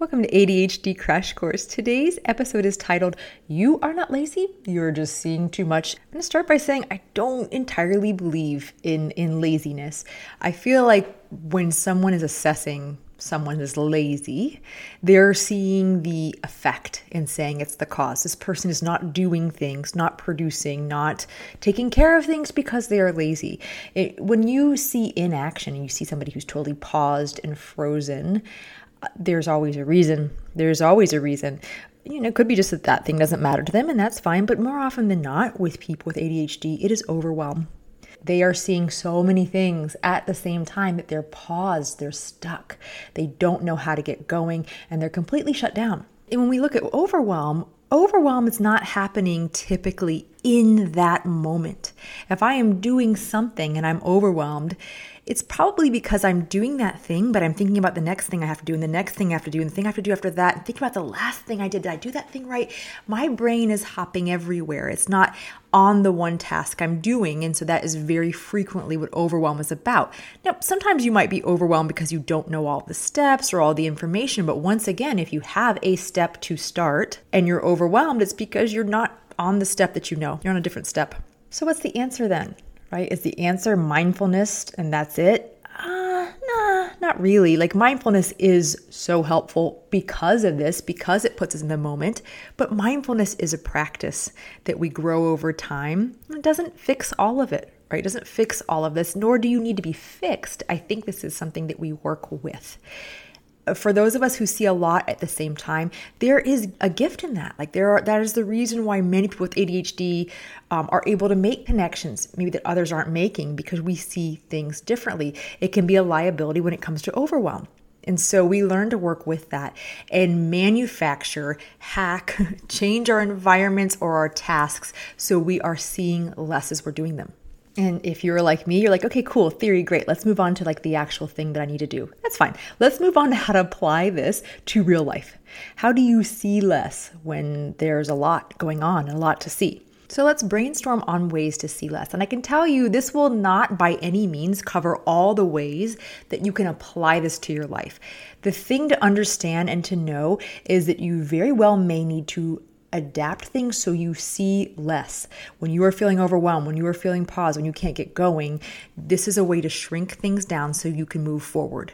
Welcome to ADHD Crash Course. Today's episode is titled You Are Not Lazy, You're Just Seeing Too Much. I'm going to start by saying I don't entirely believe in, in laziness. I feel like when someone is assessing someone is lazy, they're seeing the effect and saying it's the cause. This person is not doing things, not producing, not taking care of things because they are lazy. It, when you see inaction and you see somebody who's totally paused and frozen, there's always a reason. There's always a reason. You know, it could be just that that thing doesn't matter to them, and that's fine. But more often than not, with people with ADHD, it is overwhelm. They are seeing so many things at the same time that they're paused, they're stuck, they don't know how to get going, and they're completely shut down. And when we look at overwhelm, overwhelm is not happening typically in that moment. If I am doing something and I'm overwhelmed, it's probably because I'm doing that thing, but I'm thinking about the next thing I have to do, and the next thing I have to do, and the thing I have to do after that, and thinking about the last thing I did. Did I do that thing right? My brain is hopping everywhere. It's not on the one task I'm doing. And so that is very frequently what overwhelm is about. Now, sometimes you might be overwhelmed because you don't know all the steps or all the information. But once again, if you have a step to start and you're overwhelmed, it's because you're not on the step that you know. You're on a different step. So, what's the answer then? right? Is the answer mindfulness and that's it? Uh, nah, not really. Like mindfulness is so helpful because of this, because it puts us in the moment. But mindfulness is a practice that we grow over time. It doesn't fix all of it, right? It doesn't fix all of this, nor do you need to be fixed. I think this is something that we work with for those of us who see a lot at the same time, there is a gift in that. Like there are, that is the reason why many people with ADHD um, are able to make connections, maybe that others aren't making, because we see things differently. It can be a liability when it comes to overwhelm. And so we learn to work with that and manufacture, hack, change our environments or our tasks so we are seeing less as we're doing them. And if you're like me, you're like, okay, cool, theory, great. Let's move on to like the actual thing that I need to do. That's fine. Let's move on to how to apply this to real life. How do you see less when there's a lot going on and a lot to see? So let's brainstorm on ways to see less. And I can tell you this will not by any means cover all the ways that you can apply this to your life. The thing to understand and to know is that you very well may need to adapt things so you see less. When you are feeling overwhelmed, when you are feeling paused, when you can't get going, this is a way to shrink things down so you can move forward.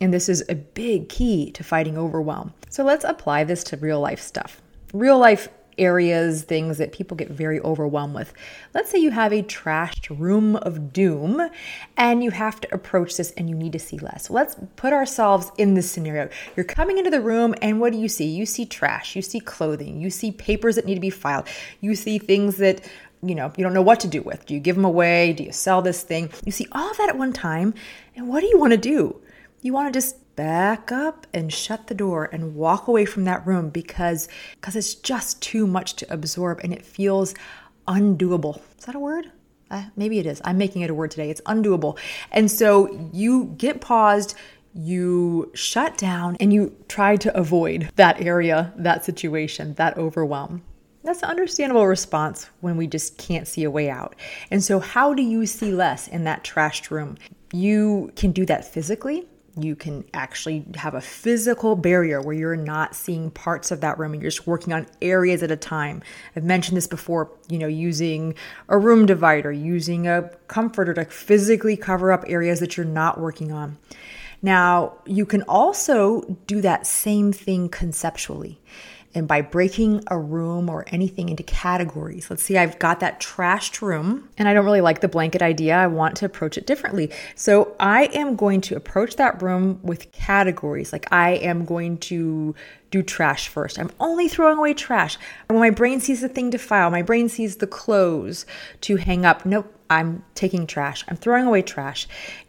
And this is a big key to fighting overwhelm. So let's apply this to real life stuff. Real life areas, things that people get very overwhelmed with. Let's say you have a trashed room of doom and you have to approach this and you need to see less. Let's put ourselves in this scenario. You're coming into the room and what do you see? You see trash, you see clothing, you see papers that need to be filed, you see things that you know, you don't know what to do with. Do you give them away? Do you sell this thing? You see all of that at one time. And what do you want to do? You want to just back up and shut the door and walk away from that room because because it's just too much to absorb and it feels undoable. Is that a word? Uh, maybe it is. I'm making it a word today. It's undoable. And so you get paused, you shut down, and you try to avoid that area, that situation, that overwhelm. That's an understandable response when we just can't see a way out. And so, how do you see less in that trashed room? You can do that physically you can actually have a physical barrier where you're not seeing parts of that room and you're just working on areas at a time. I've mentioned this before, you know, using a room divider, using a comforter to physically cover up areas that you're not working on. Now, you can also do that same thing conceptually and by breaking a room or anything into categories. Let's see, I've got that trashed room and I don't really like the blanket idea. I want to approach it differently. So I am going to approach that room with categories. Like I am going to do trash first. I'm only throwing away trash. When my brain sees the thing to file, my brain sees the clothes to hang up. Nope, I'm taking trash. I'm throwing away trash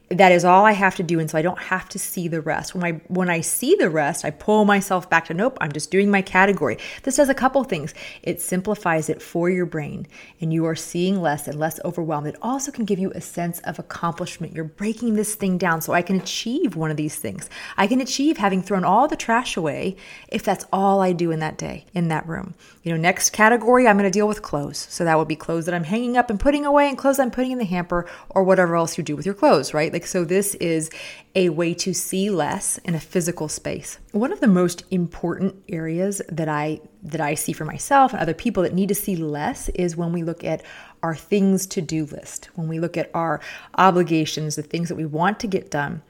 that is all I have to do and so I don't have to see the rest. When I when I see the rest, I pull myself back to nope, I'm just doing my category. This does a couple things. It simplifies it for your brain and you are seeing less and less overwhelmed. It also can give you a sense of accomplishment. You're breaking this thing down so I can achieve one of these things. I can achieve having thrown all the trash away if that's all I do in that day in that room. You know, next category I'm going to deal with clothes. So that would be clothes that I'm hanging up and putting away and clothes I'm putting in the hamper or whatever else you do with your clothes, right? So this is a way to see less in a physical space. One of the most important areas that I that I see for myself and other people that need to see less is when we look at our things to do list, when we look at our obligations, the things that we want to get done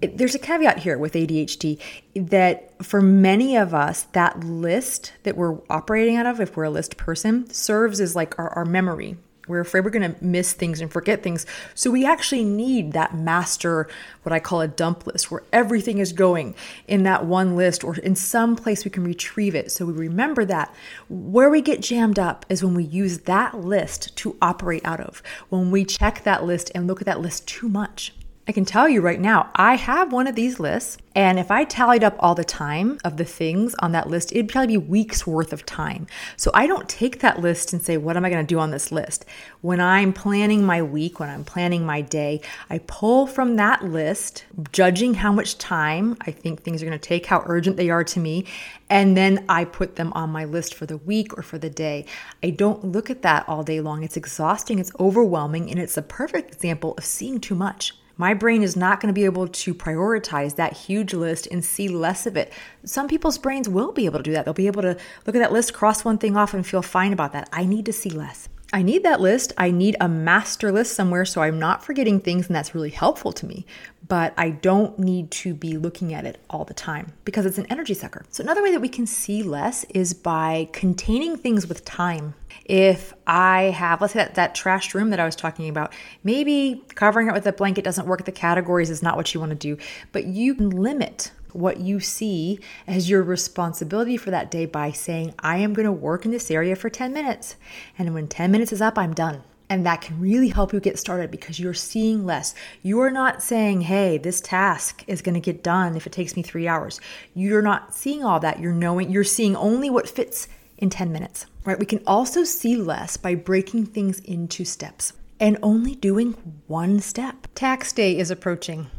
there's a caveat here with ADHD that for many of us, that list that we're operating out of, if we're a list person, serves as like our, our memory. We're afraid we're going to miss things and forget things. So we actually need that master, what I call a dump list, where everything is going in that one list or in some place we can retrieve it. So we remember that. Where we get jammed up is when we use that list to operate out of, when we check that list and look at that list too much. I can tell you right now, I have one of these lists. And if I tallied up all the time of the things on that list, it'd probably be weeks worth of time. So I don't take that list and say, what am I going to do on this list? When I'm planning my week, when I'm planning my day, I pull from that list, judging how much time I think things are going to take, how urgent they are to me. And then I put them on my list for the week or for the day. I don't look at that all day long. It's exhausting, it's overwhelming, and it's a perfect example of seeing too much. My brain is not going to be able to prioritize that huge list and see less of it. Some people's brains will be able to do that. They'll be able to look at that list, cross one thing off, and feel fine about that. I need to see less. I need that list. I need a master list somewhere so I'm not forgetting things, and that's really helpful to me. But I don't need to be looking at it all the time because it's an energy sucker. So, another way that we can see less is by containing things with time. If I have, let's say that, that trashed room that I was talking about, maybe covering it with a blanket doesn't work. The categories is not what you want to do, but you can limit what you see as your responsibility for that day by saying, I am going to work in this area for 10 minutes. And when 10 minutes is up, I'm done. And that can really help you get started because you're seeing less. You are not saying, hey, this task is going to get done if it takes me three hours. You're not seeing all that. You're knowing, you're seeing only what fits in 10 minutes, right? We can also see less by breaking things into steps and only doing one step. Tax day is approaching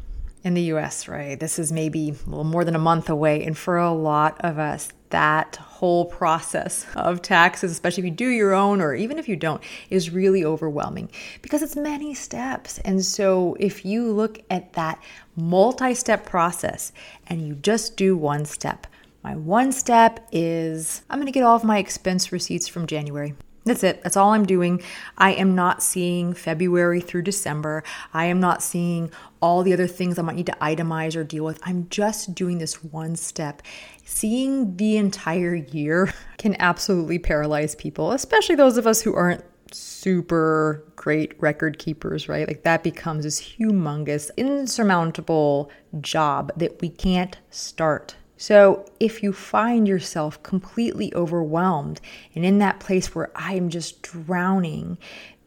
in the US, right? This is maybe a little more than a month away. And for a lot of us, that whole process of taxes, especially if you do your own or even if you don't, is really overwhelming because it's many steps. And so if you look at that multi step process and you just do one step, my one step is I'm going to get all of my expense receipts from January. That's it. That's all I'm doing. I am not seeing February through December. I am not seeing all the other things I might need to itemize or deal with. I'm just doing this one step. Seeing the entire year can absolutely paralyze people, especially those of us who aren't super great record keepers, right? Like that becomes this humongous, insurmountable job that we can't start so, if you find yourself completely overwhelmed and in that place where I'm just drowning,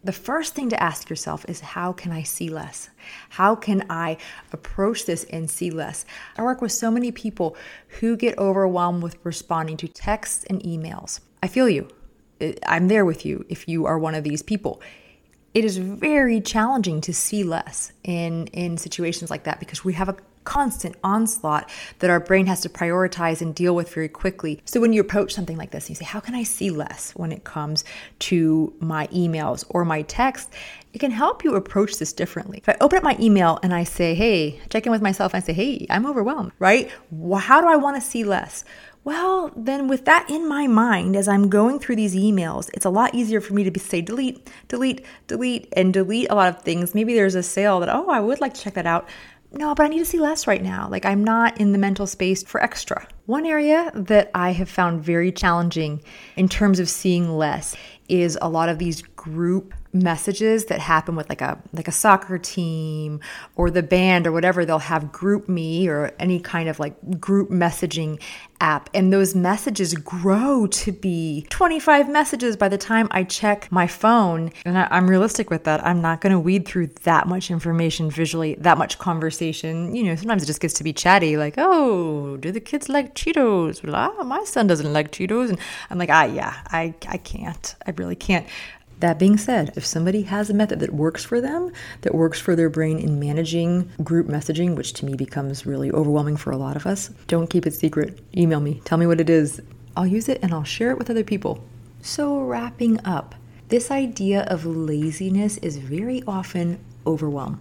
the first thing to ask yourself is how can I see less? How can I approach this and see less? I work with so many people who get overwhelmed with responding to texts and emails. I feel you. I'm there with you if you are one of these people it is very challenging to see less in in situations like that because we have a constant onslaught that our brain has to prioritize and deal with very quickly. So when you approach something like this, you say, How can I see less when it comes to my emails or my text? It can help you approach this differently. If I open up my email and I say, Hey, check in with myself, and I say, Hey, I'm overwhelmed, right? How do I want to see less? Well, then with that in my mind, as I'm going through these emails, it's a lot easier for me to be, say delete, delete, delete, and delete a lot of things. Maybe there's a sale that, oh, I would like to check that out no, but I need to see less right now. Like I'm not in the mental space for extra. One area that I have found very challenging in terms of seeing less is a lot of these group messages that happen with like a like a soccer team or the band or whatever they'll have GroupMe or any kind of like group messaging app. And those messages grow to be 25 messages by the time I check my phone. And I, am realistic with that. I'm not going to weed through that much information visually that much conversation. You know sometimes it just gets to be chatty like oh do the kids like Cheetos? Well, ah, my son doesn't like Cheetos. And I'm like ah yeah I I can't. I really can't that being said, if somebody has a method that works for them, that works for their brain in managing group messaging, which to me becomes really overwhelming for a lot of us, don't keep it secret. Email me, tell me what it is. I'll use it and I'll share it with other people. So, wrapping up, this idea of laziness is very often overwhelm.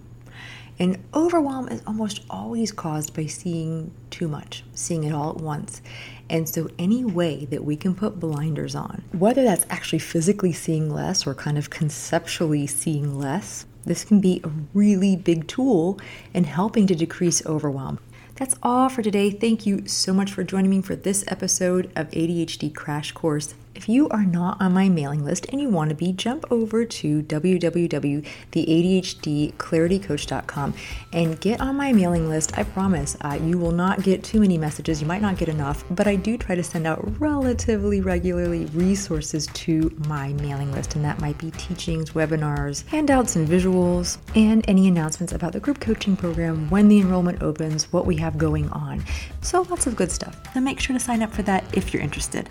And overwhelm is almost always caused by seeing too much, seeing it all at once. And so, any way that we can put blinders on, whether that's actually physically seeing less or kind of conceptually seeing less, this can be a really big tool in helping to decrease overwhelm. That's all for today. Thank you so much for joining me for this episode of ADHD Crash Course. If you are not on my mailing list and you want to be, jump over to www.theadhdclaritycoach.com and get on my mailing list. I promise uh, you will not get too many messages. You might not get enough, but I do try to send out relatively regularly resources to my mailing list, and that might be teachings, webinars, handouts, and visuals, and any announcements about the group coaching program, when the enrollment opens, what we have going on. So lots of good stuff. Then make sure to sign up for that if you're interested.